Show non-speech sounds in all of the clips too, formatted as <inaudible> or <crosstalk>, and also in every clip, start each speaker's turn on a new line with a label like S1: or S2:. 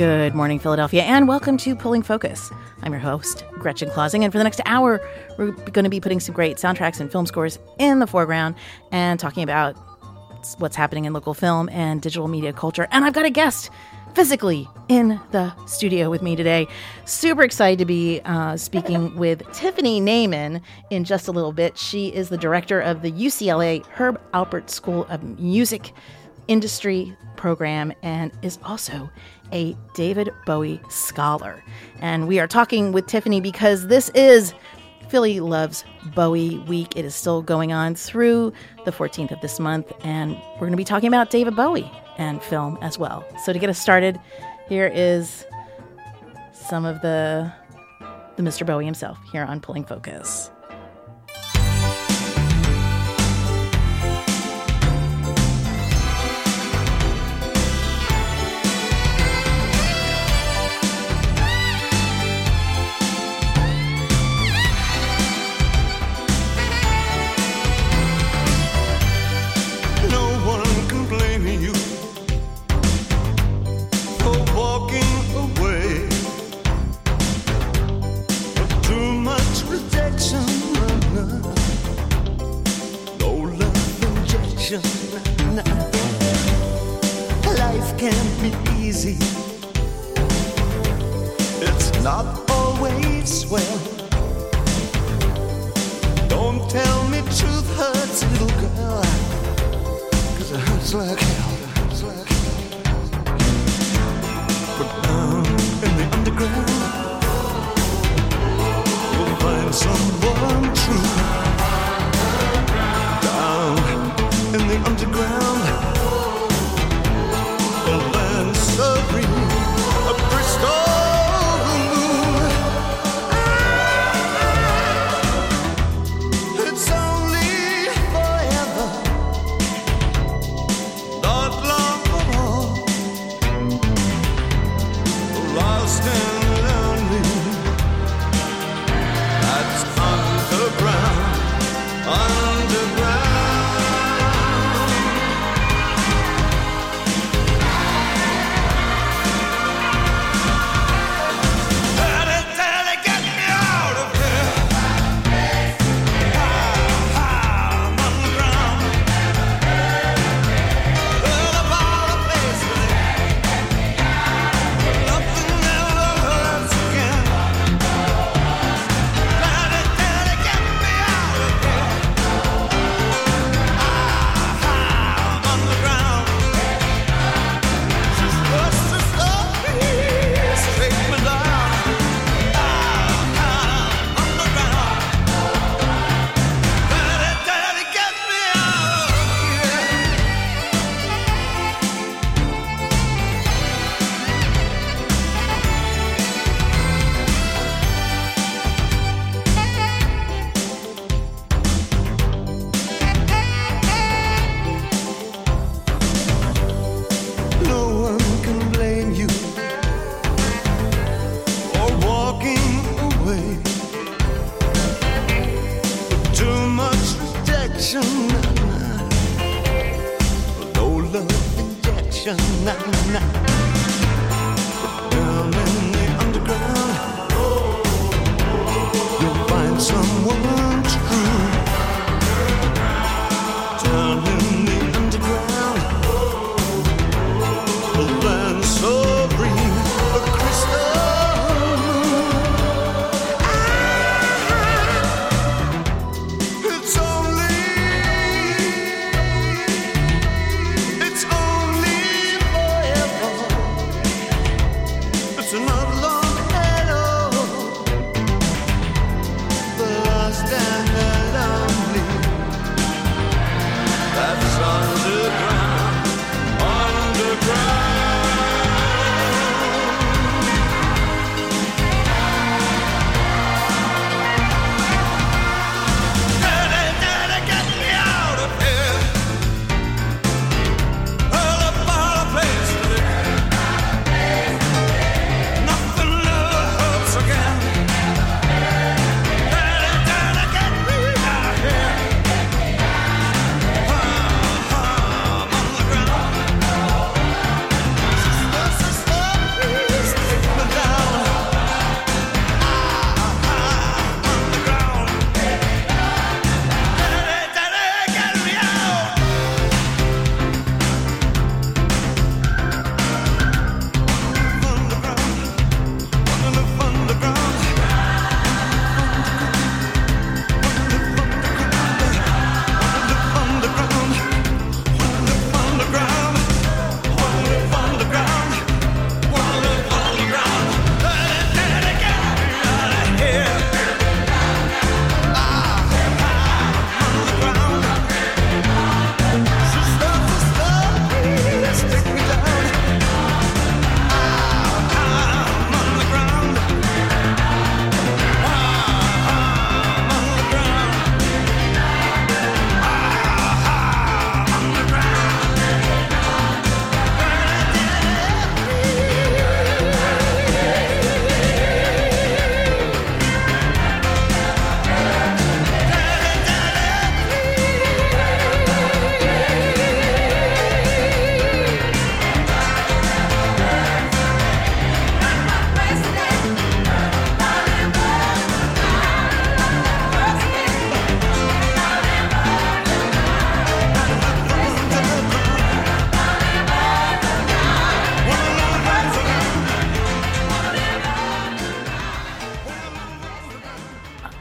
S1: Good morning, Philadelphia, and welcome to Pulling Focus. I'm your host, Gretchen Clausing, and for the next hour, we're going to be putting some great soundtracks and film scores in the foreground and talking about what's happening in local film and digital media culture. And I've got a guest physically in the studio with me today. Super excited to be uh, speaking with Tiffany Naiman in just a little bit. She is the director of the UCLA Herb Alpert School of Music Industry program and is also a David Bowie scholar. And we are talking with Tiffany because this is Philly Loves Bowie Week. It is still going on through the 14th of this month, and we're going to be talking about David Bowie and film as well. So to get us started, here is some of the the Mr. Bowie himself here on Pulling Focus.
S2: Not always swell. Don't tell me truth hurts, little girl. Cause it hurts like hell. Hurts like hell. But down in the underground, you'll find someone true. Down in the underground,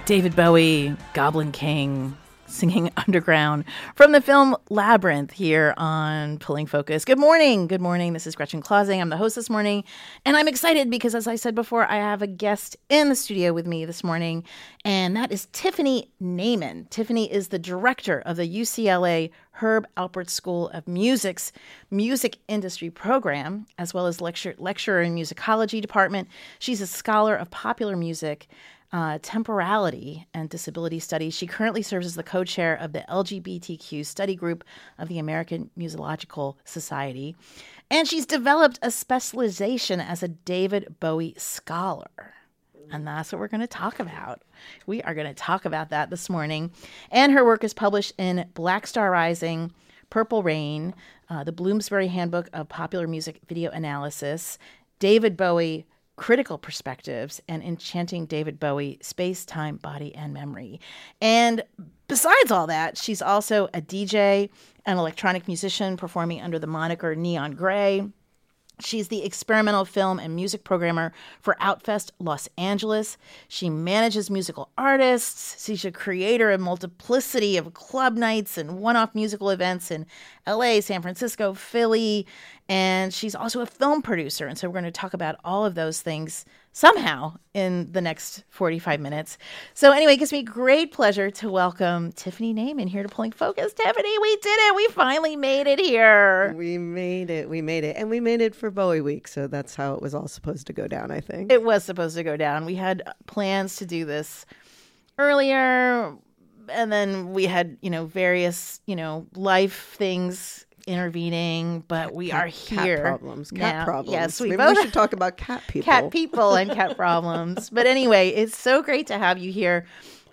S1: David Bowie, Goblin King, singing <laughs> Underground from the film Labyrinth here on Pulling Focus. Good morning. Good morning. This is Gretchen Clausing. I'm the host this morning, and I'm excited because, as I said before, I have a guest in the studio with me this morning, and that is Tiffany Naiman. Tiffany is the director of the UCLA Herb Alpert School of Music's Music Industry Program, as well as lecture, lecturer in musicology department. She's a scholar of popular music uh, temporality and disability studies. She currently serves as the co chair of the LGBTQ study group of the American Musicological Society. And she's developed a specialization as a David Bowie scholar. And that's what we're going to talk about. We are going to talk about that this morning. And her work is published in Black Star Rising, Purple Rain, uh, the Bloomsbury Handbook of Popular Music Video Analysis, David Bowie critical perspectives and enchanting David Bowie, space, time, body, and memory. And besides all that, she's also a DJ, an electronic musician performing under the moniker Neon Gray. She's the experimental film and music programmer for Outfest Los Angeles. She manages musical artists. She's a creator of multiplicity of club nights and one off musical events in LA, San Francisco, Philly. And she's also a film producer. And so we're going to talk about all of those things somehow in the next 45 minutes. So, anyway, it gives me great pleasure to welcome Tiffany Naiman here to Pulling Focus. Tiffany, we did it. We finally made it here.
S3: We made it. We made it. And we made it for Bowie Week. So that's how it was all supposed to go down, I think.
S1: It was supposed to go down. We had plans to do this earlier. And then we had, you know, various, you know, life things intervening, but we
S3: cat,
S1: are here.
S3: Cat problems. Cat
S1: now.
S3: problems.
S1: Yes, we
S3: Maybe
S1: both
S3: we should talk about cat <laughs> people.
S1: cat people and cat <laughs> problems. But anyway, it's so great to have you here.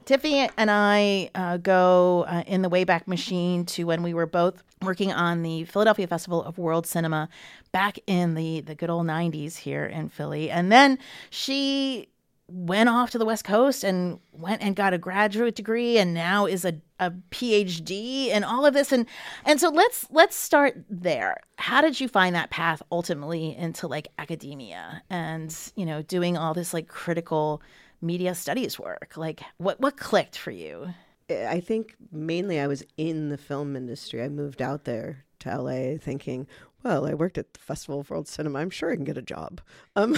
S1: Tiffany and I uh, go uh, in the Wayback Machine to when we were both working on the Philadelphia Festival of World Cinema back in the the good old 90s here in Philly. And then she went off to the West Coast and went and got a graduate degree and now is a, a PhD and all of this and and so let's let's start there. How did you find that path ultimately into like academia and you know doing all this like critical media studies work? Like what what clicked for you?
S3: Eh, I think mainly I was in the film industry. I moved out there to LA thinking, well, I worked at the Festival of World Cinema. I'm sure I can get a job. Um,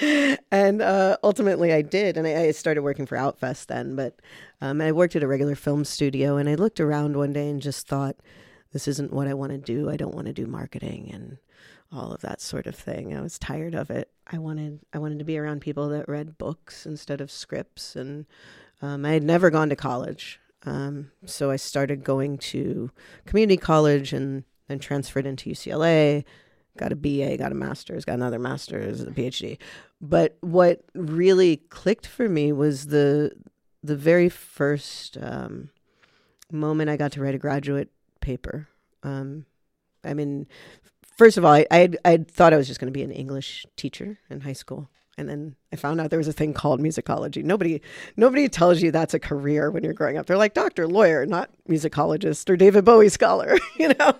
S3: <laughs> and uh, ultimately I did. And I, I, started working for Outfest then. But um, I worked at a regular film studio. And I looked around one day and just thought, this isn't what I want to do. I don't want to do marketing and all of that sort of thing. I was tired of it. I wanted I wanted to be around people that read books instead of scripts. And um, I had never gone to college. Um, so I started going to community college and then transferred into UCLA, got a BA, got a master's, got another master's, a PhD. But what really clicked for me was the the very first um, moment I got to write a graduate paper. Um, I mean, first of all, I I I thought I was just going to be an English teacher in high school. And then I found out there was a thing called musicology. Nobody nobody tells you that's a career when you're growing up. They're like doctor, lawyer, not musicologist or David Bowie scholar, <laughs> you know.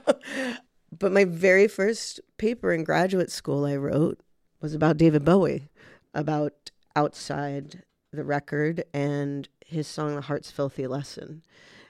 S3: But my very first paper in graduate school I wrote was about David Bowie, about outside the record and his song The Heart's Filthy Lesson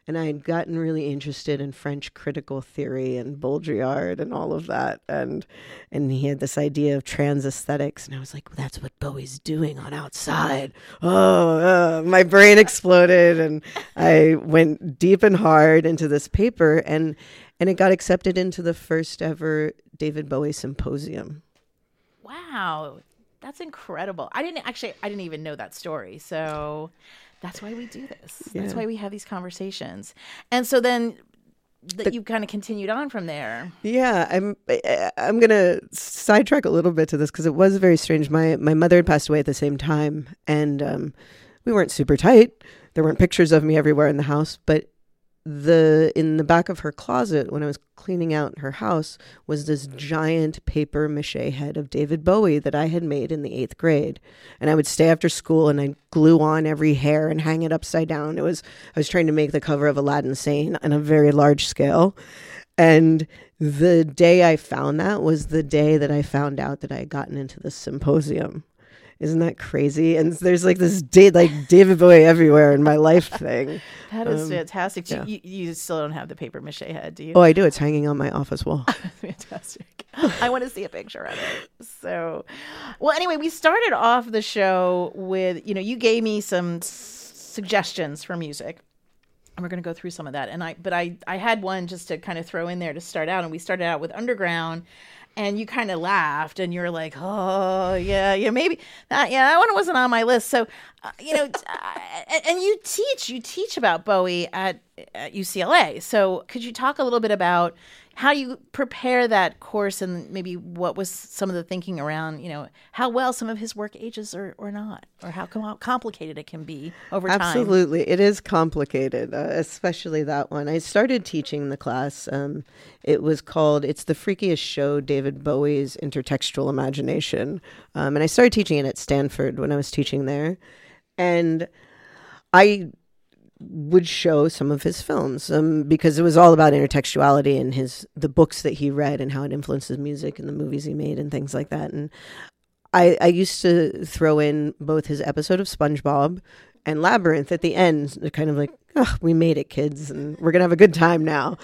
S3: and I had gotten really interested in French critical theory and Baudrillard and all of that, and and he had this idea of trans aesthetics, and I was like, well, that's what Bowie's doing on Outside. Oh, uh, my brain exploded, and I went deep and hard into this paper, and and it got accepted into the first ever David Bowie symposium.
S1: Wow, that's incredible. I didn't actually I didn't even know that story. So that's why we do this. Yeah. That's why we have these conversations. And so then that the, you kind of continued on from there.
S3: Yeah, I'm I'm going to sidetrack a little bit to this because it was very strange. My my mother had passed away at the same time and um, we weren't super tight. There weren't pictures of me everywhere in the house, but the in the back of her closet when I was cleaning out her house was this giant paper mache head of David Bowie that I had made in the eighth grade. And I would stay after school and I'd glue on every hair and hang it upside down. It was I was trying to make the cover of Aladdin Sane on a very large scale. And the day I found that was the day that I found out that I had gotten into the symposium Isn't that crazy? And there's like this da- like David Bowie everywhere in my life thing. <laughs>
S1: That is
S3: Um,
S1: fantastic. You-
S3: yeah.
S1: You, you still don't have the paper mache head, do you?
S3: Oh, I do. It's hanging on my office wall. <laughs>
S1: fantastic. I want to see a picture of it. So, well, anyway, we started off the show with, you know, you gave me some s- suggestions for music. And we're going to go through some of that. And I, but I, I had one just to kind of throw in there to start out. And we started out with Underground. And you kind of laughed, and you're like, "Oh, yeah, yeah, maybe that, yeah, that one wasn't on my list." So, uh, you know, uh, and, and you teach, you teach about Bowie at, at UCLA. So, could you talk a little bit about how you prepare that course and maybe what was some of the thinking around you know how well some of his work ages or, or not or how com- complicated it can be over time
S3: Absolutely. It is complicated, uh, especially that one. I started teaching the class. Um, it was called It's the Freakiest Show David Bowie's Intertextual Imagination. Um, and I started teaching it at Stanford when I was teaching there. And I would show some of his films um, because it was all about intertextuality and his the books that he read and how it influences music and the movies he made and things like that. And I, I used to throw in both his episode of SpongeBob and Labyrinth at the end, kind of like, oh, we made it, kids, and we're gonna have a good time now.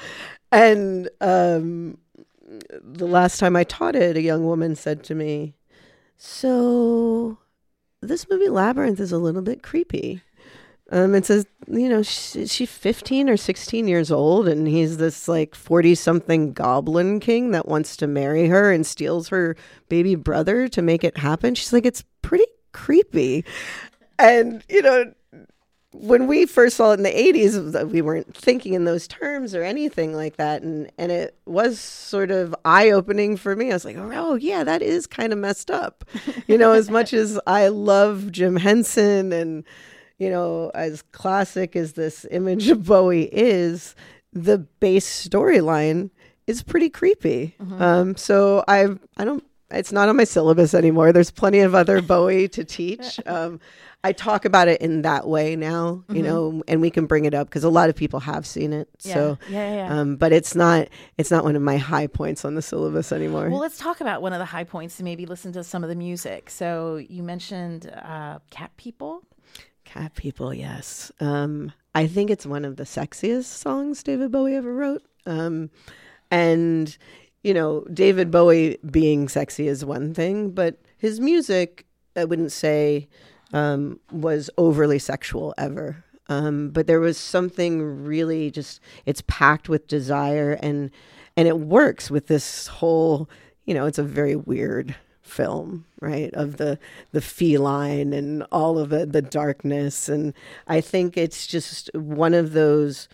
S3: And um, the last time I taught it, a young woman said to me, "So this movie Labyrinth is a little bit creepy." Um, it says, you know, she, she's 15 or 16 years old, and he's this like 40 something goblin king that wants to marry her and steals her baby brother to make it happen. She's like, it's pretty creepy. And, you know, when we first saw it in the 80s, we weren't thinking in those terms or anything like that. And, and it was sort of eye opening for me. I was like, oh, yeah, that is kind of messed up. You know, as much as I love Jim Henson and, you know, as classic as this image of Bowie is, the base storyline is pretty creepy. Um, so I, I don't. It's not on my syllabus anymore. There's plenty of other <laughs> Bowie to teach. Um, I talk about it in that way now, you know, and we can bring it up because a lot of people have seen it.
S1: yeah
S3: So,
S1: yeah yeah, yeah.
S3: um, but it's not. It's not one of my high points on the syllabus anymore.
S1: well let's talk about one of the high points and maybe listen to some of the music so you mentioned uh, cat people
S3: Cat People, yes. Um, I think it's one of the sexiest songs David Bowie ever wrote. Um, and, you know, David Bowie being sexy is one thing, but his music, I wouldn't say, um, was overly sexual ever. Um, but there was something really just, it's packed with desire and, and it works with this whole, you know, it's a very weird film right of the the feline and all of it the darkness. And i think it's just one of those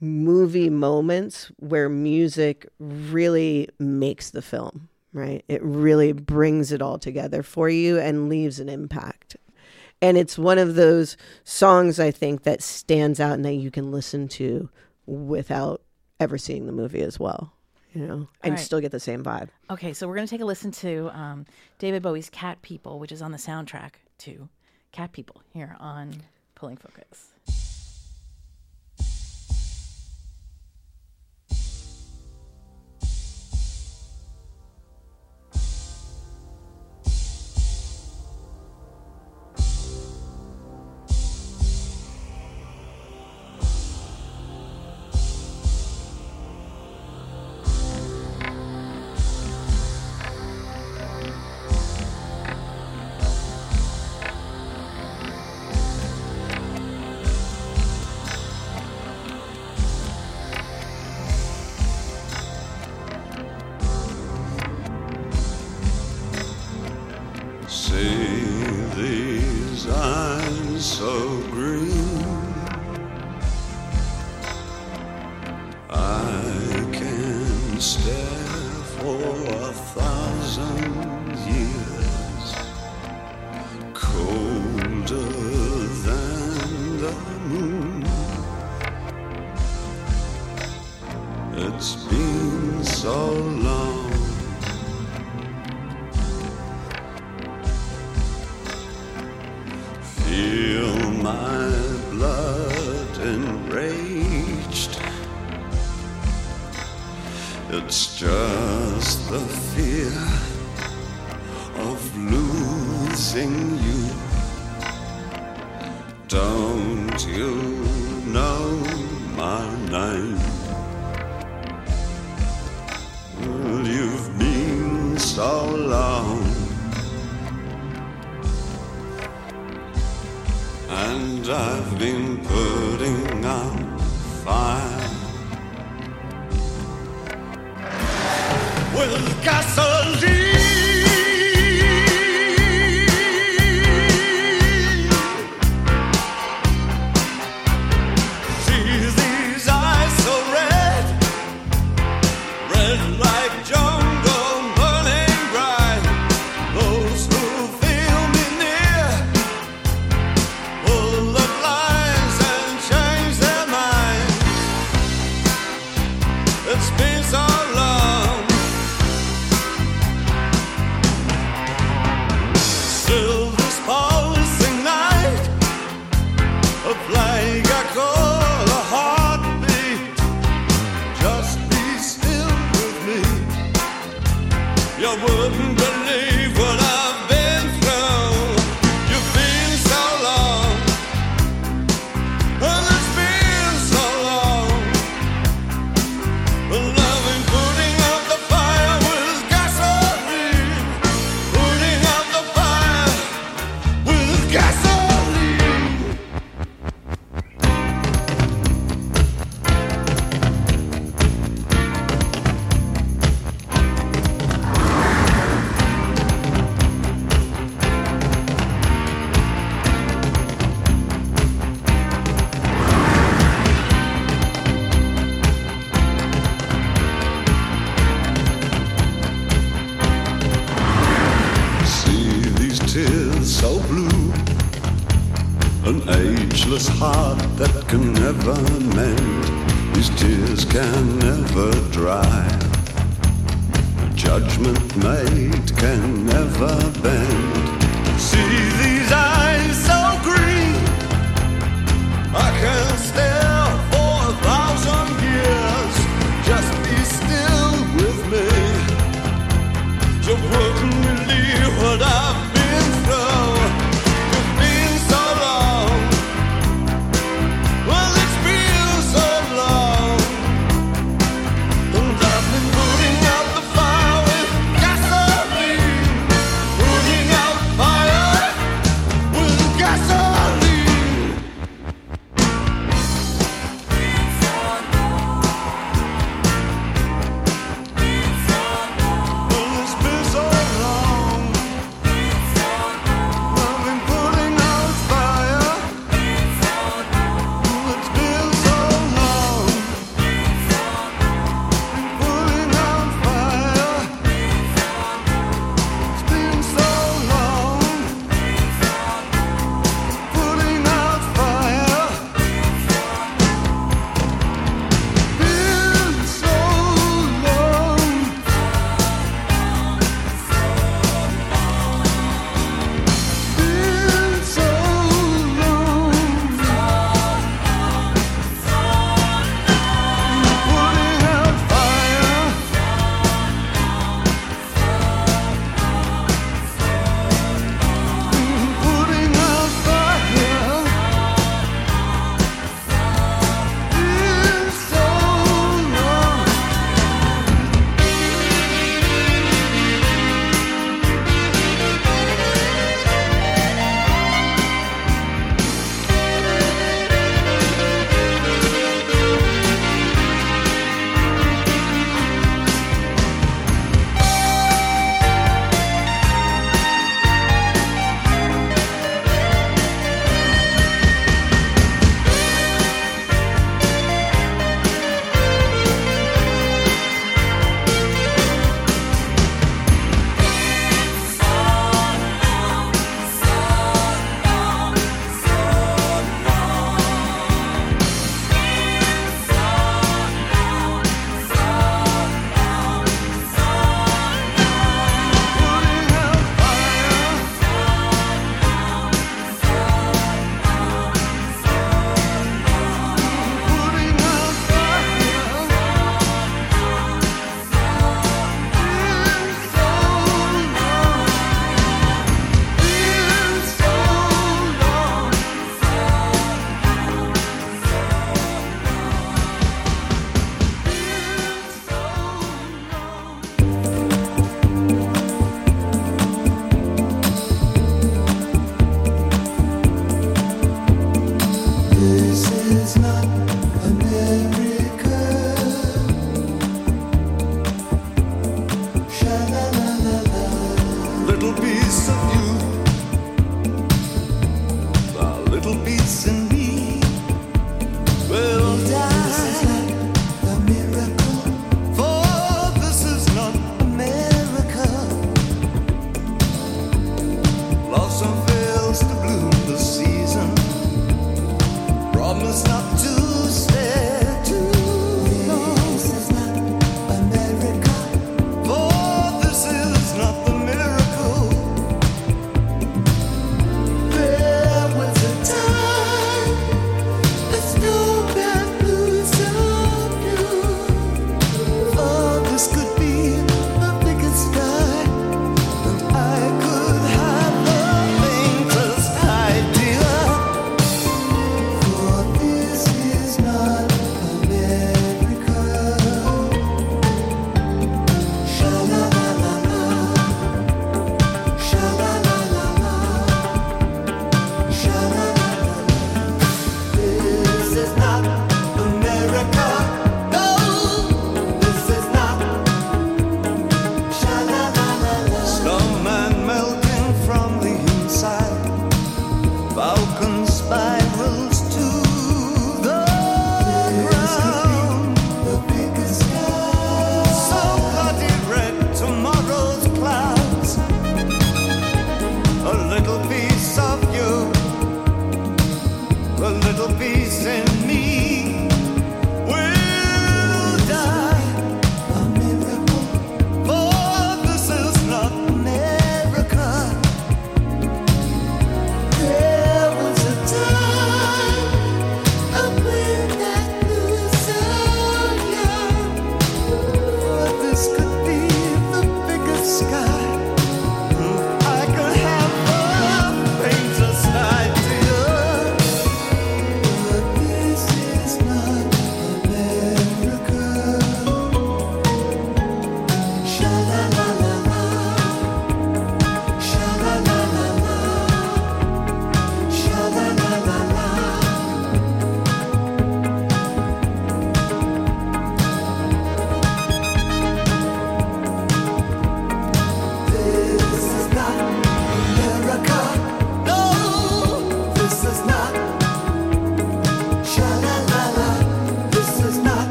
S3: movie moments where music really makes the film right? It really brings it all together for you and leaves an impact. And it's one of those songs i think that stands out and that you can listen to without ever seeing the movie as well you know and
S1: right.
S3: still get the same vibe
S1: okay so we're going to take a listen to um, david bowie's cat people which is on the soundtrack to cat people here on pulling focus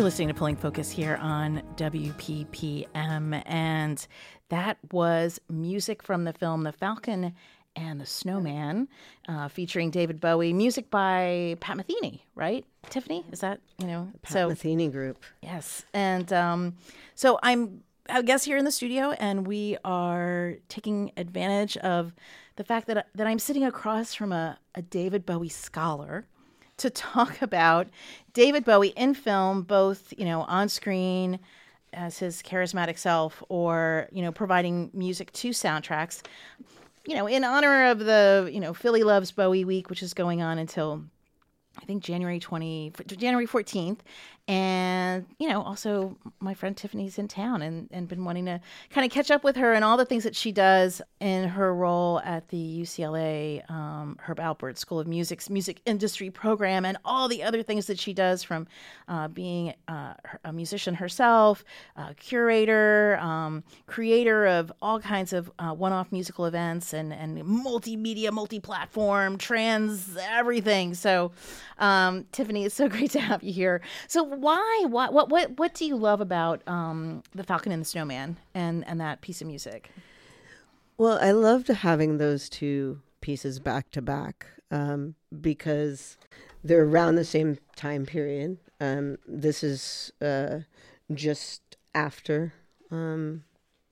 S1: You're listening to Pulling Focus here on WPPM, and that was music from the film The Falcon and the Snowman, uh, featuring David Bowie. Music by Pat Metheny, right? Tiffany, is that you know?
S3: Pat Metheny Group.
S1: Yes, and um, so I'm I guess here in the studio, and we are taking advantage of the fact that that I'm sitting across from a, a David Bowie scholar to talk <laughs> about David Bowie in film, both you know on screen as his charismatic self, or you know providing music to soundtracks. You know, in honor of the you know Philly Loves Bowie Week, which is going on until I think January 20, January 14th. And, you know, also my friend Tiffany's in town and, and been wanting to kind of catch up with her and all the things that she does in her role at the UCLA um, Herb Alpert School of Music's music industry program and all the other things that she does from uh, being uh, a musician herself, a curator, um, creator of all kinds of uh, one off musical events and, and multimedia, multi platform, trans, everything. So, um, Tiffany, it's so <laughs> great to have you here. So, why, what, what, what, what do you love about um, the Falcon and the Snowman and and that piece of music?
S3: Well, I loved having those two pieces back to back um, because they're around the same time period. Um, this is uh, just after, um,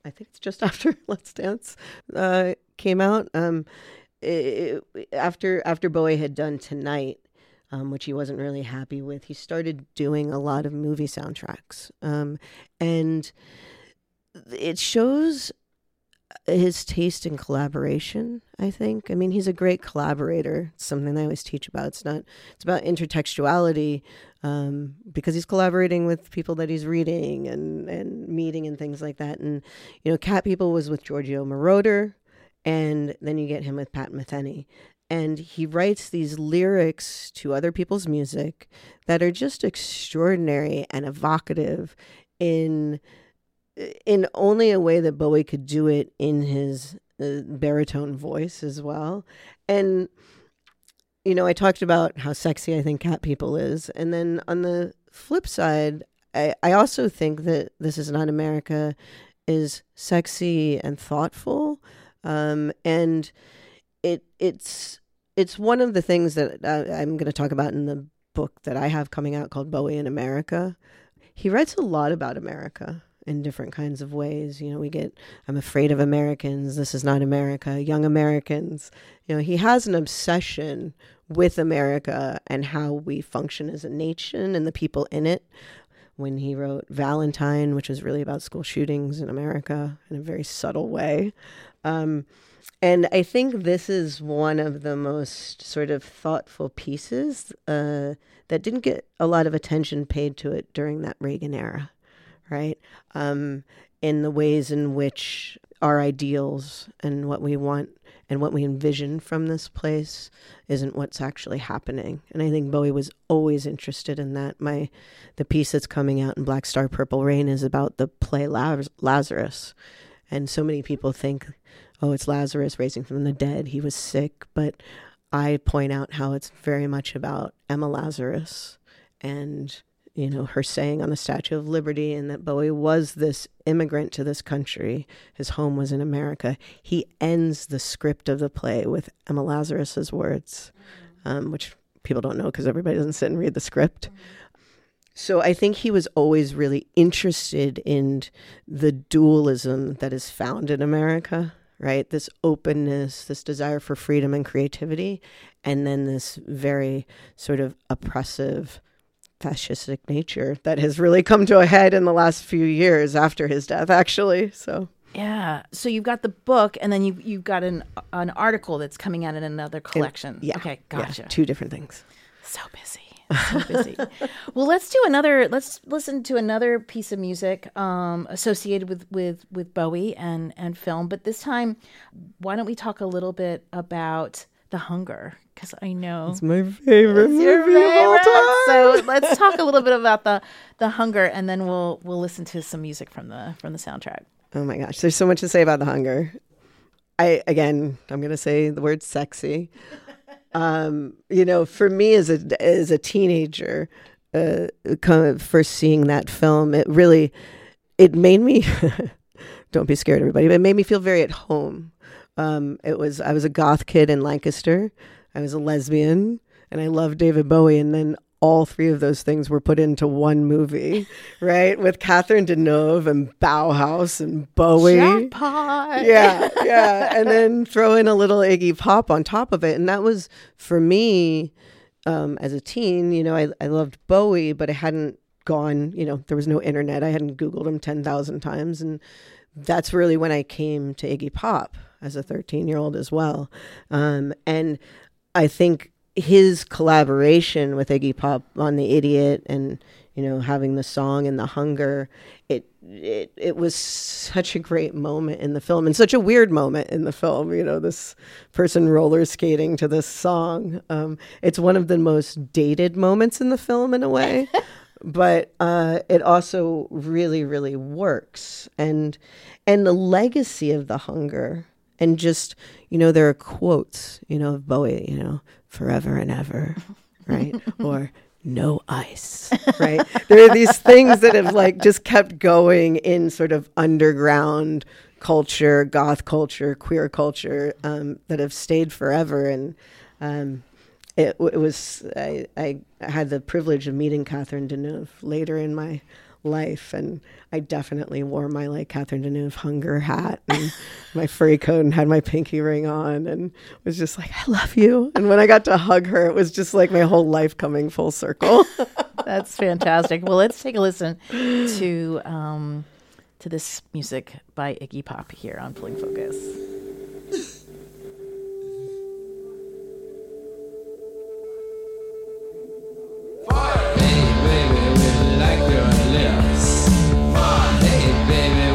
S3: I think it's just <laughs> after Let's Dance uh, came out. Um, it, it- after after Bowie had done Tonight, um, which he wasn't really happy with, he started doing a lot of movie soundtracks, um, and it shows his taste in collaboration i think. I mean he's a great collaborator. It's something i always teach about. It's not it's about intertextuality um, because he's collaborating with people that he's reading and and meeting and things like that. And you know cat people was with giorgio moroder and then you get him with pat metheny and he writes these lyrics to other people's music that are just extraordinary and evocative in in only a way that Bowie could do it in his uh, baritone voice as well. And you know, I talked about how sexy I think cat people is, and then on the flip side, I, I also think that this is not America is sexy and thoughtful, um, and it it's it's one of the things that I, I'm going to talk about in the book that I have coming out called Bowie in America. He writes a lot about America in different kinds of ways. You know, we get I'm afraid of Americans, this is not America, young Americans. You know, he has an obsession with America and how we function as a nation and the people in it. when he wrote Valentine, which was really about school shootings in America in a very subtle way. Um, and I think this is one of the most sort of thoughtful pieces uh, that didn't get a lot of attention paid to it during that Reagan era, right? Um, in the ways in which our ideals and what we want and what we envision from this place isn't what's actually happening. And I think Bowie was always interested in that. My the piece that's coming out in Black Star Purple Rain is about the play Laz- Lazarus. And so many people think, oh, it's Lazarus raising from the dead. He was sick. But I point out how it's very much about Emma Lazarus and you know, her saying on the Statue of Liberty and that Bowie was this immigrant to this country. His home was in America. He ends the script of the play with Emma Lazarus's words, um, which people don't know because everybody doesn't sit and read the script. So I think he was always really interested in the dualism that is found in America, right? This openness, this desire for freedom and creativity, and then this very sort of oppressive fascistic nature that has really come to a head in the last few years after his death actually so
S1: Yeah. So you've got the book, and then you you've got an an article that's coming out in another collection.
S3: yeah
S1: Okay.
S3: yeah,
S1: Gotcha.
S3: two different things
S1: So busy. So busy. well, let's do another. Let's listen to another piece of music um, associated with with with Bowie and and film. But this time, why don't we talk a little bit about the hunger? Because I know
S3: it's my favorite
S1: it's
S3: movie of all
S1: favorite.
S3: time
S1: So let's talk a little bit about the the hunger, and then we'll we'll listen to some music from the from the soundtrack.
S3: oh my gosh there's so much to say about the hunger i again i'm going to say the word sexy um you know for me as a as a teenager uh kind of first seeing that film it really it made me <laughs> don't be scared everybody but it made me feel very at home. Um it was i was a goth kid in lancaster. I was a lesbian and i loved david bowie and then all three of those things were put into one movie <laughs> right with catherine deneuve and bauhaus and bowie
S1: Jackpot.
S3: yeah, yeah. And then throw in a little Iggy Pop on top of it. And that was for me um, as a teen, you know, I, I loved Bowie, but I hadn't gone, you know, there was no internet. I hadn't Googled him 10,000 times. And that's really when I came to Iggy Pop as a 13 year old as well. Um, and I think his collaboration with Iggy Pop on The Idiot and, you know, having the song and the hunger, it it it was such a great moment in the film and such a weird moment in the film. You know, this person roller skating to this song. Um, it's one of the most dated moments in the film in a way, <laughs> but uh, it also really really works and and the legacy of the hunger and just you know there are quotes you know of Bowie you know forever and ever <laughs> right? Or no ice <laughs> right? There are these things that have like just kept going in sort of underground culture goth culture queer culture um, that have stayed forever. And um, it, it was I, I had the privilege of meeting Catherine Deneuve later in my life and I definitely wore my like Catherine Deneuve hunger hat and <laughs> my furry coat and had my pinky ring on and was just like I love you and when I got to hug her it was just like my whole life coming full circle <laughs>
S1: That's fantastic. well, let's take a listen to um, to this music by Iggy Pop here on Pulling Focus.
S4: Stoned and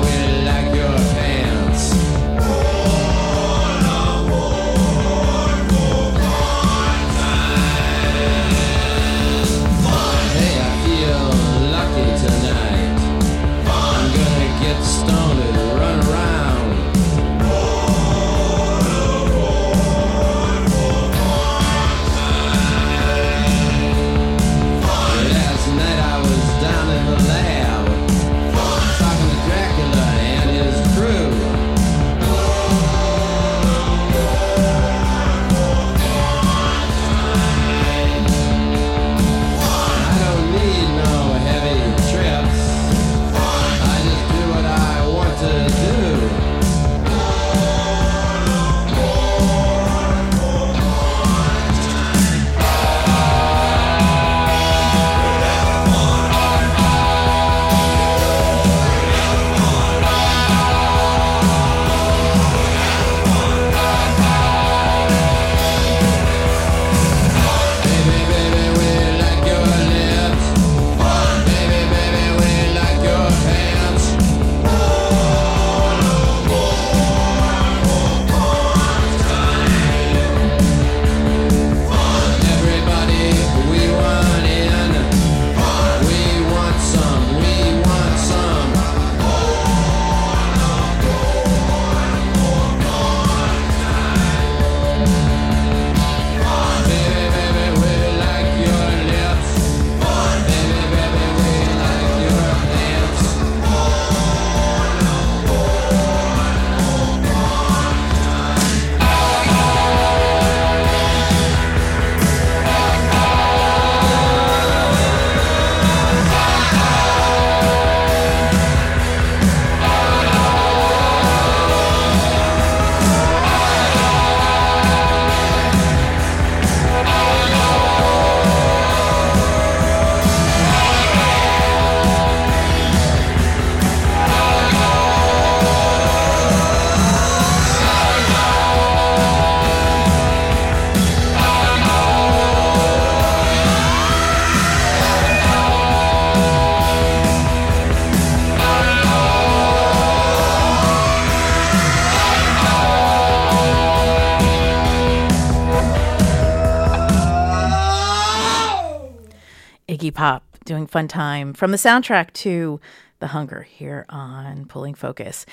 S1: Iggy Pop doing Fun Time from the soundtrack to The Hunger here on Pulling Focus.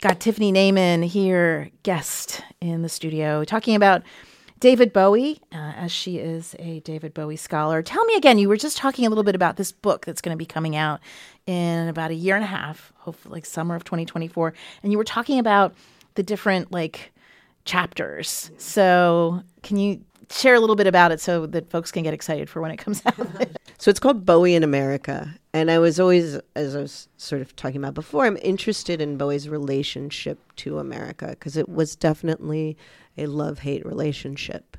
S1: Got Tiffany Naiman here, guest in the studio, talking about David Bowie, uh, as she is a David Bowie scholar. Tell me again, you were just talking a little bit about this book that's going to be coming out in about a year and a half, hopefully like summer of 2024. And you were talking about the different like chapters. So can you share a little bit about it so that folks can get excited for when it comes <laughs> out?
S3: So it's called Bowie in America. And I was always, as I was sort of talking about before, I'm interested in Bowie's relationship to America because it was definitely a love hate relationship.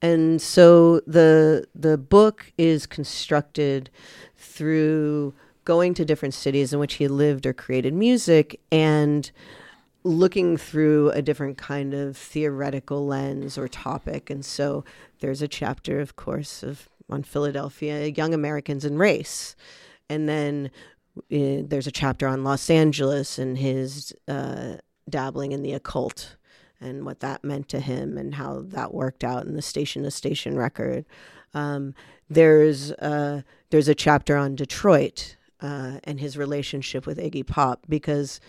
S3: And so the the book is constructed through going to different cities in which he lived or created music and looking through a different kind of theoretical lens or topic. And so there's a chapter, of course, of on Philadelphia, young Americans and race. And then uh, there's a chapter on Los Angeles and his uh, dabbling in the occult and what that meant to him and how that worked out in the station to station record. Um, there's uh, there's a chapter on Detroit uh, and his relationship with Iggy Pop because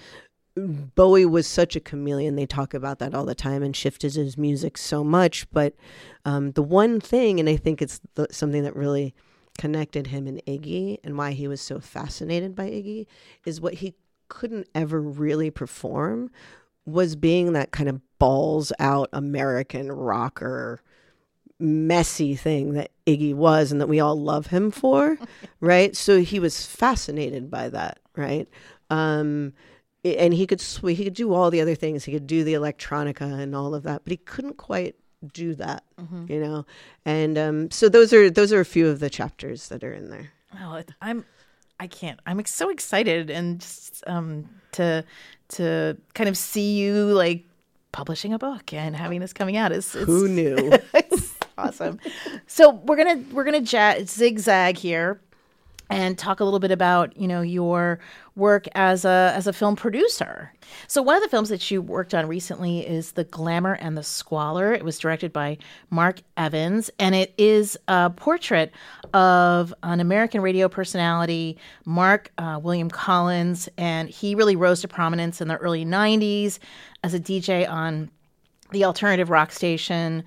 S3: Bowie was such a chameleon. They talk about that all the time and shifted his music so much. But um, the one thing, and I think it's the, something that really connected him and Iggy and why he was so fascinated by Iggy, is what he couldn't ever really perform was being that kind of balls out American rocker messy thing that Iggy was and that we all love him for, <laughs> right? So he was fascinated by that, right? Um, and he could sw- he could do all the other things. He could do the electronica and all of that, but he couldn't quite do that, you know. And um, so those are those are a few of the chapters that are in there.
S1: Well, it, I'm, I can't. I'm so excited and just um to to kind of see you like publishing a book and having this coming out is
S3: Who knew? <laughs>
S1: it's awesome. So we're gonna we're gonna zigzag here and talk a little bit about you know your work as a as a film producer. So one of the films that you worked on recently is The Glamour and the Squalor. It was directed by Mark Evans and it is a portrait of an American radio personality, Mark uh, William Collins, and he really rose to prominence in the early 90s as a DJ on the alternative rock station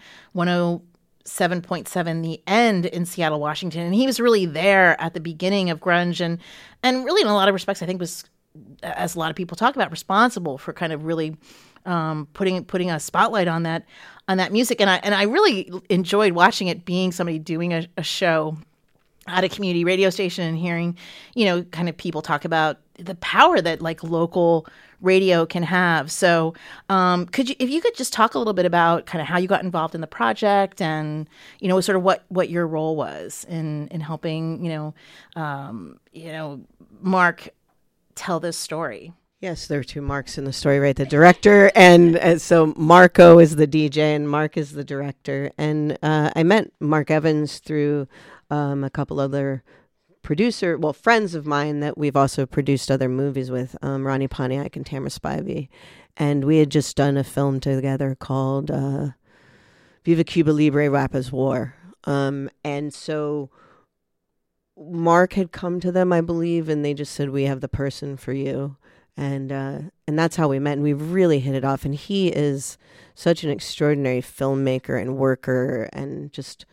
S1: 107.7 the end in Seattle, Washington. And he was really there at the beginning of grunge and and really in a lot of respects I think was as a lot of people talk about responsible for kind of really um, putting putting a spotlight on that on that music and I and I really enjoyed watching it being somebody doing a, a show at a community radio station and hearing, you know, kind of people talk about the power that like local radio can have. So, um, could you, if you could just talk a little bit about kind of how you got involved in the project and, you know, sort of what, what your role was in, in helping, you know, um, you know, Mark tell this story.
S3: Yes, there are two Marks in the story, right? The director, and uh, so Marco is the DJ, and Mark is the director. And uh, I met Mark Evans through um, a couple other producer, well, friends of mine that we've also produced other movies with, um, Ronnie Pontiac and Tamara Spivey. And we had just done a film together called uh, Viva Cuba Libre Rap is War. Um, and so Mark had come to them, I believe, and they just said, "We have the person for you," and uh, and that's how we met, and we really hit it off. And he is such an extraordinary filmmaker and worker, and just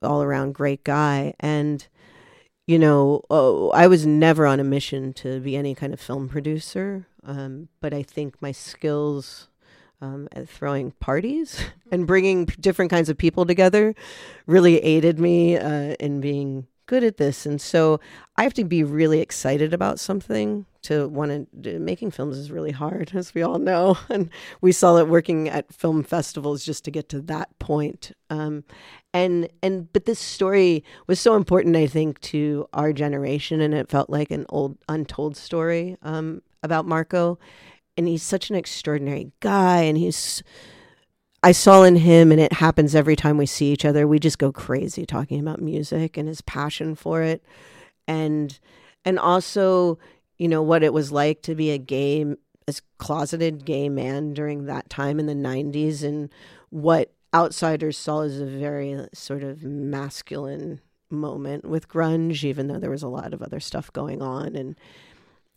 S3: all around great guy. And you know, oh, I was never on a mission to be any kind of film producer, um, but I think my skills um, at throwing parties <laughs> and bringing p- different kinds of people together really aided me uh, in being good at this. And so I have to be really excited about something to want to. Making films is really hard, <laughs> as we all know, <laughs> and we saw it working at film festivals just to get to that point. Um, and and but this story was so important, I think, to our generation, and it felt like an old untold story um, about Marco. And he's such an extraordinary guy, and he's I saw in him, and it happens every time we see each other. We just go crazy talking about music and his passion for it, and and also, you know, what it was like to be a gay, a closeted gay man during that time in the '90s, and what outsiders saw as a very uh, sort of masculine moment with grunge, even though there was a lot of other stuff going on. And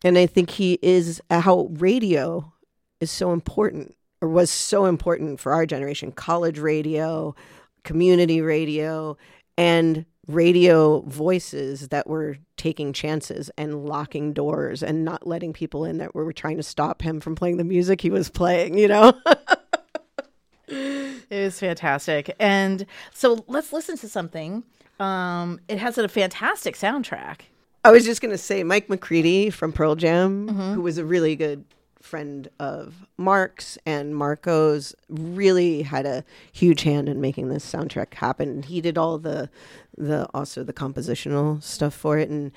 S3: and I think he is uh, how radio is so important or was so important for our generation. College radio, community radio, and radio voices that were taking chances and locking doors and not letting people in that were trying to stop him from playing the music he was playing, you know? <laughs>
S1: it was fantastic. And so let's listen to something. Um, it has a fantastic soundtrack.
S3: I was just going to say Mike McCready from Pearl Jam, who was a really good friend of Mark's and Marco's, really had a huge hand in making this soundtrack happen. He did all the the also the compositional stuff for it and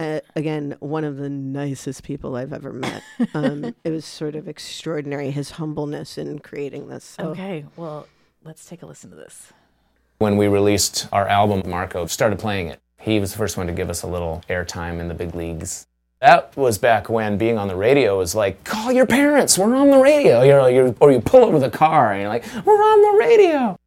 S3: uh, again, one of the nicest people I've ever met. <laughs> Um, it was sort of extraordinary his humbleness in creating this. So.
S1: Okay, well, let's take a listen to this.
S4: When we released our album, Marco started playing it. He was the first one to give us a little airtime in the big leagues. That was back when being on the radio was like, call your parents, we're on the radio. You know, or you pull over the car and you're like, we're on the radio.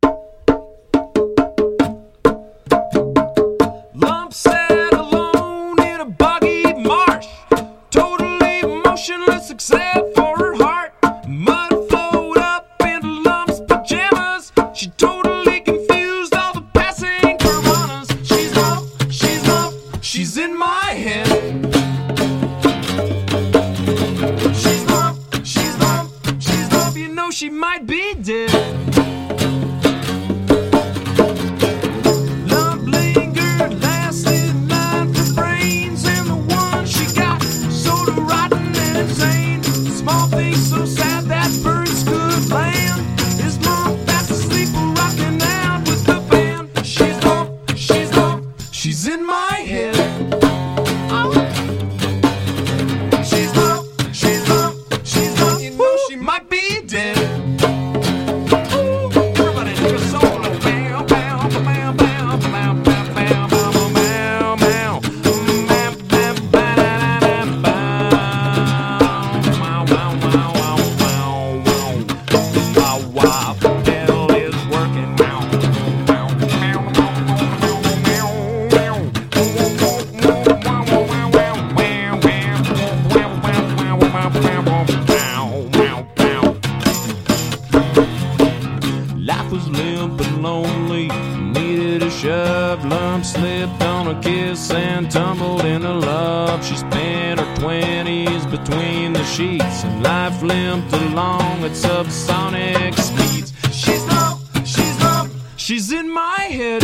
S5: Sheets, and life limped along at subsonic speeds. She's lump, she's lump, she's in my head.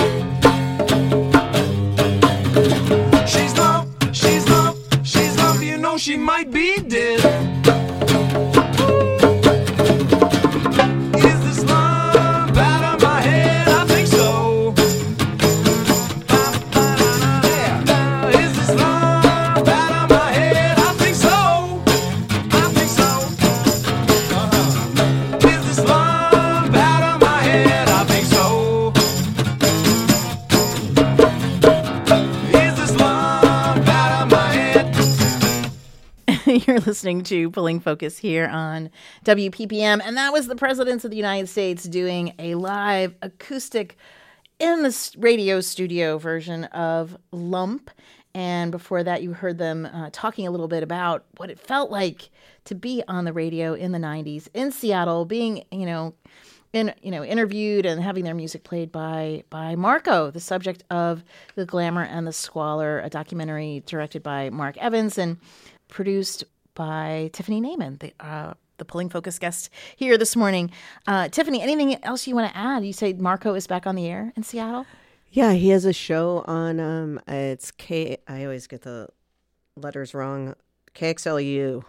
S5: She's lump, she's lump, she's lump, you know she might be dead.
S1: Listening to Pulling Focus here on WPPM, and that was the Presidents of the United States doing a live acoustic in the radio studio version of Lump. And before that, you heard them uh, talking a little bit about what it felt like to be on the radio in the 90s in Seattle, being, you know, in you know interviewed and having their music played by by Marco, the subject of the glamour and the squalor, a documentary directed by Mark Evans and produced by Tiffany Naiman, the uh, the pulling focus guest here this morning. Uh, Tiffany, anything else you want to add? You say Marco is back on the air in Seattle.
S3: Yeah, he has a show on um it's K I always get the letters wrong. KXLU,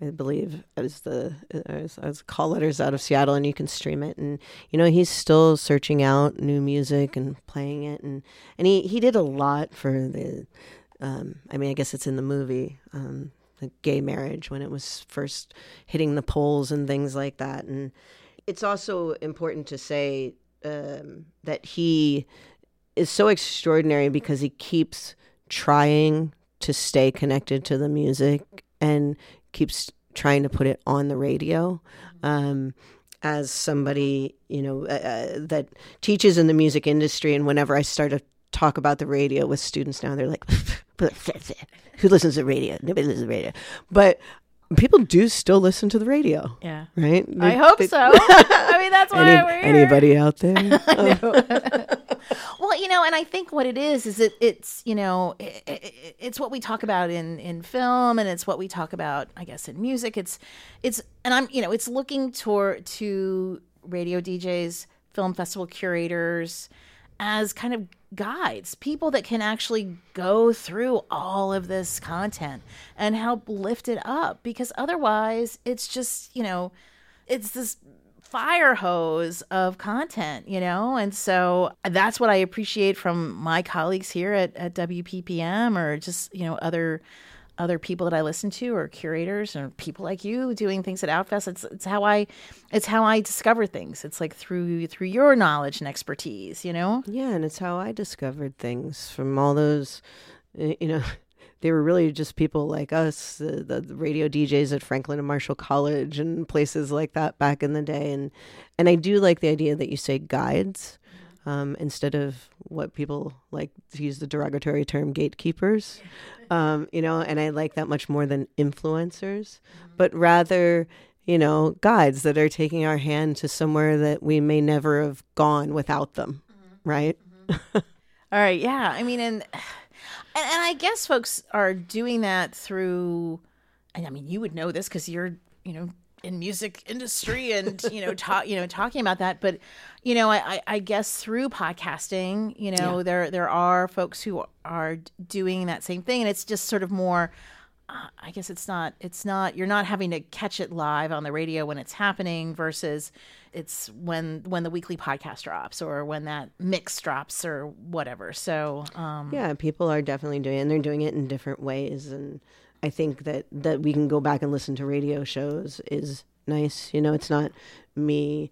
S3: I believe as the is, is call letters out of Seattle and you can stream it and you know he's still searching out new music and playing it and and he he did a lot for the um I mean I guess it's in the movie um gay marriage when it was first hitting the polls and things like that and it's also important to say um, that he is so extraordinary because he keeps trying to stay connected to the music and keeps trying to put it on the radio. Um, as somebody, you know, uh, uh, that teaches in the music industry, and whenever I start to talk about the radio with students now. They're like, <laughs> who listens to radio? Nobody listens to radio. But people do still listen to the radio,
S1: Yeah.
S3: right?
S1: I hope
S3: they-
S1: so. <laughs> I mean, that's why
S3: Any,
S1: we're here.
S3: anybody out there? <laughs> Oh. <laughs>
S1: Well, you know, and I think what it is is it it's you know i i it's what we talk about in in film, and it's what we talk about, I guess, in music. It's it's and I'm you know it's looking toward to radio DJs, film festival curators, as kind of guides, people that can actually go through all of this content and help lift it up, because otherwise, it's just you know, it's this fire hose of content, you know? And so that's what I appreciate from my colleagues here at, at WPPM or just, you know, other other people that I listen to or curators or people like you doing things at Outfest. It's it's how I it's how I discover things. It's like through through your knowledge and expertise, you know?
S3: Yeah, and it's how I discovered things from all those, uh, you know, <laughs> they were really just people like us, the, the, the radio DJs at Franklin and Marshall College and places like that back in the day. And and I do like the idea that you say guides um, instead of what people like to use the derogatory term gatekeepers. <laughs> Um, you know, and I like that much more than influencers, but rather you know, guides that are taking our hand to somewhere that we may never have gone without them, right? <laughs>
S1: All right, yeah. I mean, and <sighs> and, and I guess folks are doing that through. And I mean, you would know this because you're, you know, in music industry and you know, talk, you know, talking about that. But you know, I, I- guess through podcasting, you know, there there are folks who are doing that same thing, and it's just sort of more. Uh, I guess it's not. It's not. You're not having to catch it live on the radio when it's happening versus it's when when the weekly podcast drops or when that mix drops or whatever. So um,
S3: Yeah, people are definitely doing it, and they're doing it in different ways. And I think that that we can go back and listen to radio shows is nice. You know, it's not me.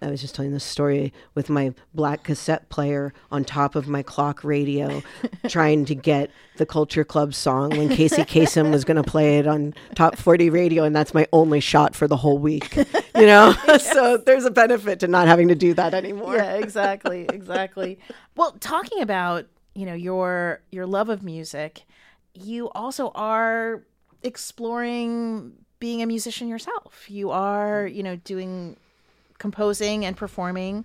S3: I was just telling this story with my black cassette player on top of my clock radio, <laughs> trying to get the Culture Club song when Casey Kasem was going to play it on Top 40 radio, and that's my only shot for the whole week. <laughs> You know, <laughs> so there's a benefit to not having to do that anymore.
S1: yeah, exactly, exactly. well, talking about you know your your love of music, you also are exploring being a musician yourself. You are you know doing composing and performing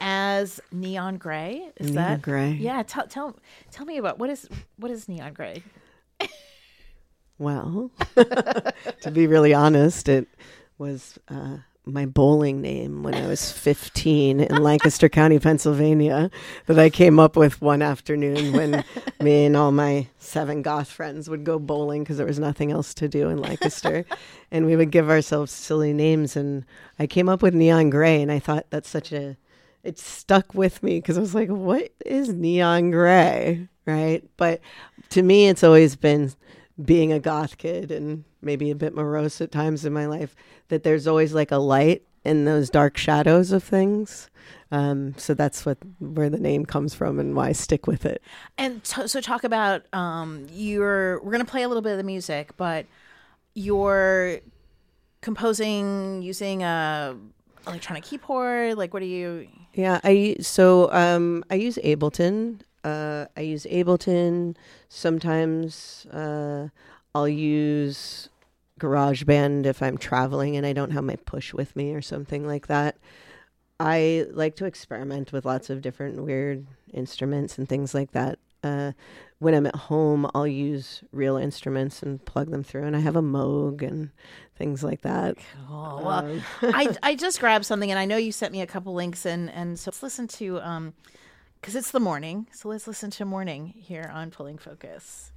S1: as Neon Gray. Is
S3: Neon
S1: that
S3: Gray.
S1: Yeah, tell tell tell me about what is what is Neon Gray?
S3: Well, <laughs> to be really honest, it was uh, my bowling name when I was 15 in Lancaster County, Pennsylvania, that I came up with one afternoon when <laughs> me and all my seven goth friends would go bowling because there was nothing else to do in Lancaster. <laughs> and we would give ourselves silly names. And I came up with Neon Gray, and I thought that's such a it stuck with me because I was like, what is neon gray? Right. But to me, it's always been being a goth kid and maybe a bit morose at times in my life that there's always like a light in those dark shadows of things. Um, so that's what where the name comes from and why I stick with it.
S1: And t- so talk about um your we're going to play a little bit of the music, but you're composing using a electronic keyboard, like what are you
S3: Yeah, I so um I use Ableton. Uh I use Ableton. Sometimes uh I'll use GarageBand if I'm traveling and I don't have my push with me or something like that. I like to experiment with lots of different weird instruments and things like that. Uh, when I'm at home, I'll use real instruments and plug them through, and I have a Moog and things like that.
S1: Oh, well, I <laughs> I just grabbed something, and I know you sent me a couple links, and and so let's listen to um, because it's the morning, so let's listen to morning here on Pulling Focus.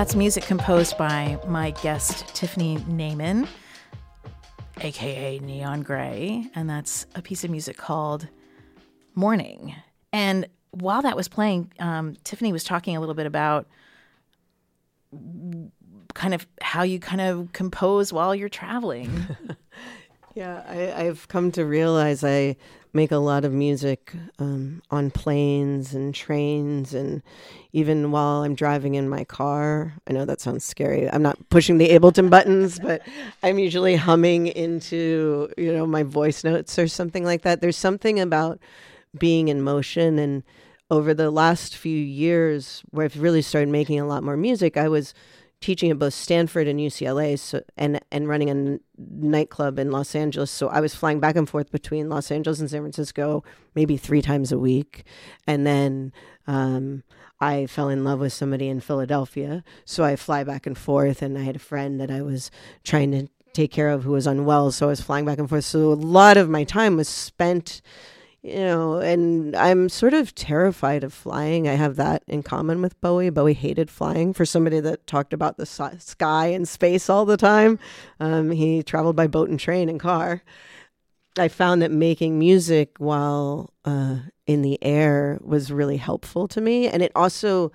S1: That's music composed by my guest, Tiffany Naiman, aka Neon Gray. And that's a piece of music called Morning. And while that was playing, um, Tiffany was talking a little bit about kind of how you kind of compose while you're traveling. <laughs>
S3: Yeah, I, I've come to realize I make a lot of music um, on planes and trains, and even while I'm driving in my car. I know that sounds scary. I'm not pushing the Ableton buttons, but I'm usually humming into you know my voice notes or something like that. There's something about being in motion, and over the last few years, where I've really started making a lot more music, I was teaching at both Stanford and UCLA so, and and running a n- nightclub in Los Angeles. So I was flying back and forth between Los Angeles and San Francisco maybe three times a week. And then um, I fell in love with somebody in Philadelphia. So I fly back and forth. And I had a friend that I was trying to take care of who was unwell. So I was flying back and forth. So a lot of my time was spent you know, and I'm sort of terrified of flying. I have that in common with Bowie. Bowie hated flying. For somebody that talked about the sky and space all the time, um, he traveled by boat and train and car. I found that making music while uh, in the air was really helpful to me, and it also,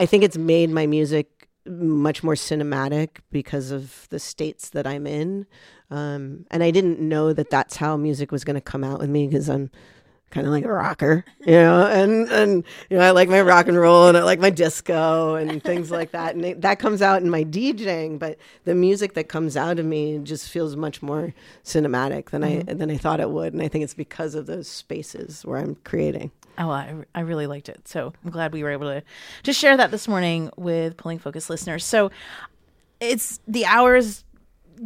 S3: I think, it's made my music much more cinematic because of the states that I'm in. Um, and I didn't know that that's how music was going to come out with me because I'm kind of like a rocker, you know, and, and, you know, I like my rock and roll and I like my disco and things like that. And it, that comes out in my DJing, but the music that comes out of me just feels much more cinematic than I, than I thought it would. And I think it's because of those spaces where I'm creating.
S1: Oh, I, I really liked it. So I'm glad we were able to to share that this morning with Pulling Focus listeners. So it's the hours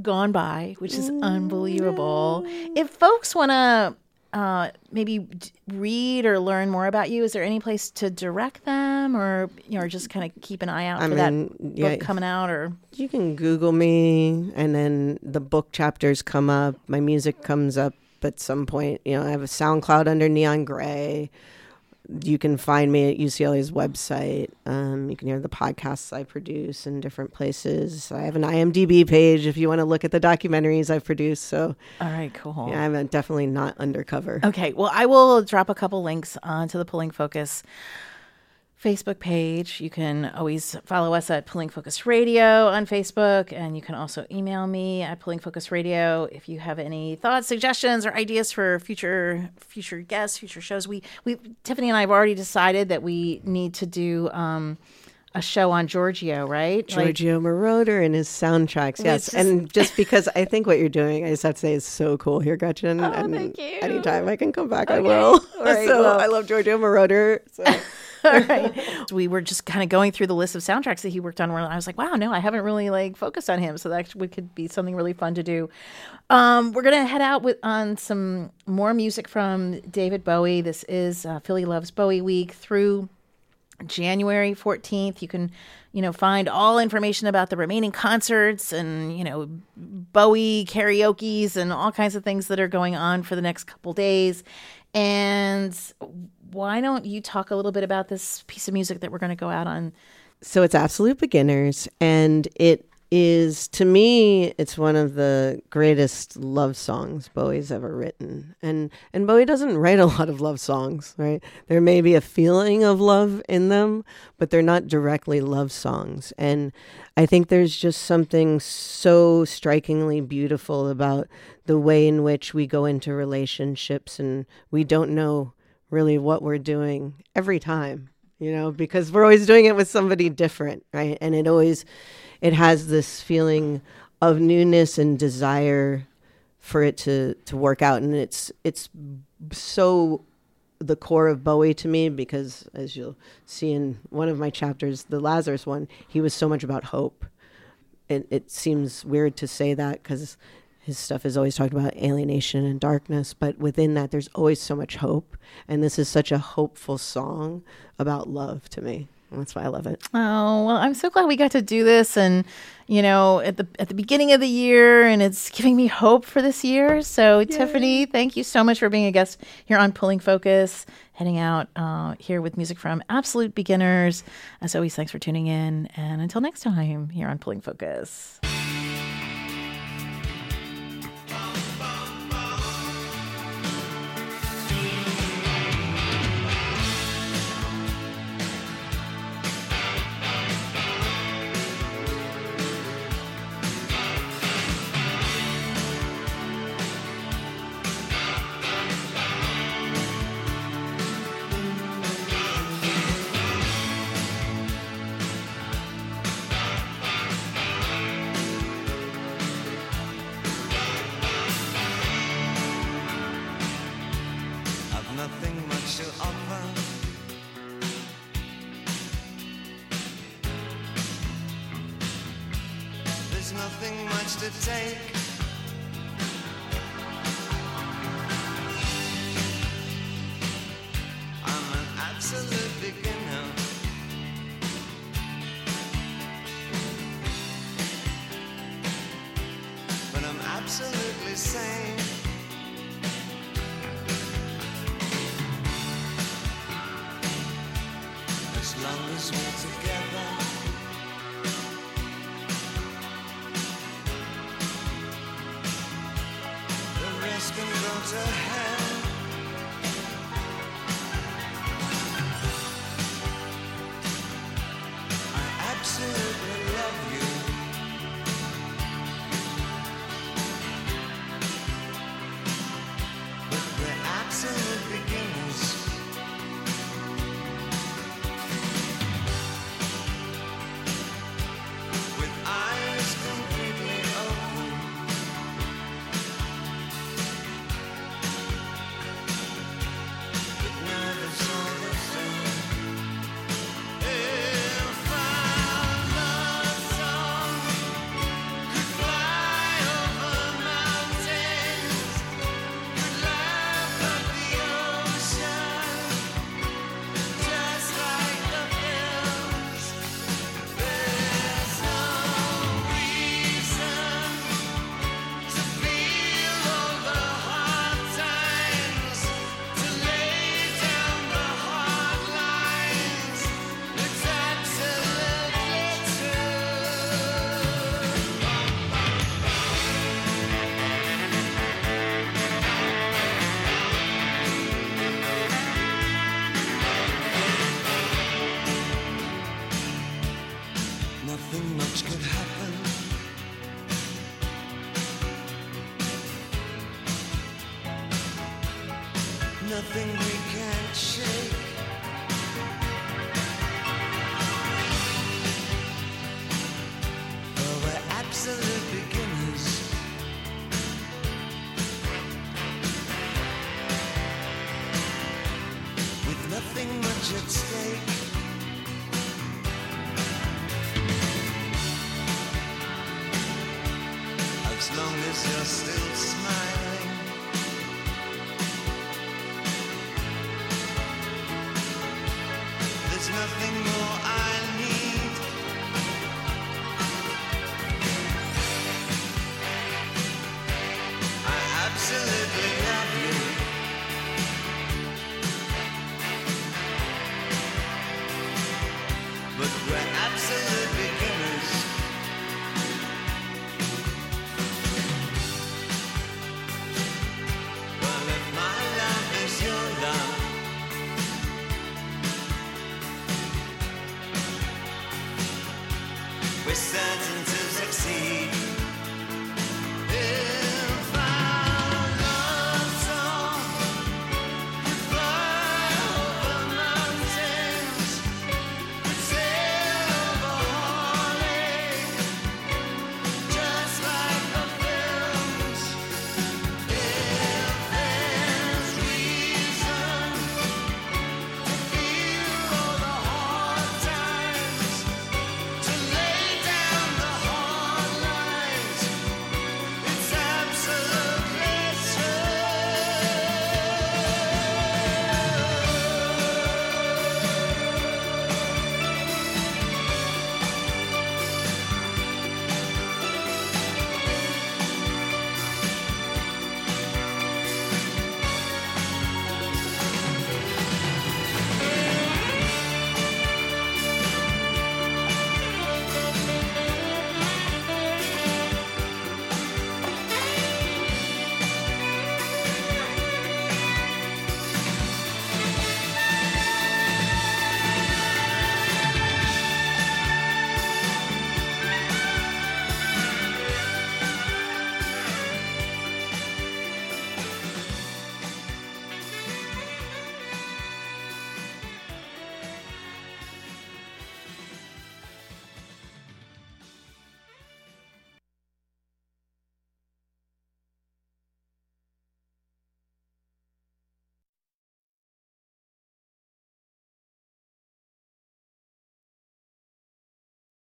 S1: gone by, which is unbelievable. If folks want to uh, maybe d- read or learn more about you, is there any place to direct them, or you know, just kind of keep an eye out
S3: I
S1: for
S3: mean,
S1: that
S3: yeah.
S1: book coming out? Or
S3: You can Google me, and then the book chapters come up. My music comes up at some point. You know, I have a SoundCloud under Neon Gray. You can find me at UCLA's website. Um, you can hear the podcasts I produce in different places. I have an IMDb page if you want to look at the documentaries I've produced. So
S1: all right, cool.
S3: yeah, I'm definitely not undercover.
S1: Okay, well, I will drop a couple links onto the Pulling Focus Facebook page. You can always follow us at Pulling Focus Radio on Facebook, and you can also email me at Pulling Focus Radio if you have any thoughts, suggestions, or ideas for future future guests, future shows. We we Tiffany and I have already decided that we need to do. Um, a show on Giorgio, right? Like-
S3: Giorgio Moroder and his soundtracks, yes.
S1: just-
S3: and just because I think what you're doing, I just have to say is so cool here, Gretchen. and
S1: Oh, thank you.
S3: Anytime I can come back, I will. <laughs>
S1: All right,
S3: so
S1: well-
S3: I love Giorgio Moroder. So. <laughs> <laughs>
S1: All right. we were just kind of going through the list of soundtracks that he worked on. Where I was like, wow, no, I haven't really like focused on him. So that actually could be something really fun to do. Um, we're gonna head out with on some more music from David Bowie. This is uh, Philly Loves Bowie Week through January 14th. You can, you know, find all information about the remaining concerts and, you know, Bowie karaoke's and all kinds of things that are going on for the next couple days. And why don't you talk a little bit about this piece of music that we're going to go out on?
S3: so it's absolute beginners and it is to me it's one of the greatest love songs bowie's ever written. And and bowie doesn't write a <laughs> lot of love songs right? There may be a feeling of love in them but they're not directly love songs. And i think there's just something so strikingly beautiful about the way in which we go into relationships and we don't know really what we're doing every time you know because we're always doing it with somebody different right? And it always it has this feeling of newness and desire for it to to work out. And it's it's so the core of Bowie to me because as you'll see in one of my chapters the Lazarus one he was so much about hope. It, it seems weird to say that because his stuff is always talked about alienation and darkness, but within that, there's always so much hope. And this is such a hopeful song about love to me. And that's why I love it.
S1: Oh, well, I'm so glad we got to do this and you know, at the at the beginning of the year and it's giving me hope for this year. So, Tiffany, thank you so much for being a guest here on Pulling Focus
S2: heading out uh, here with music from Absolute Beginners. As always, thanks for tuning in. And until next time, here on Pulling Focus.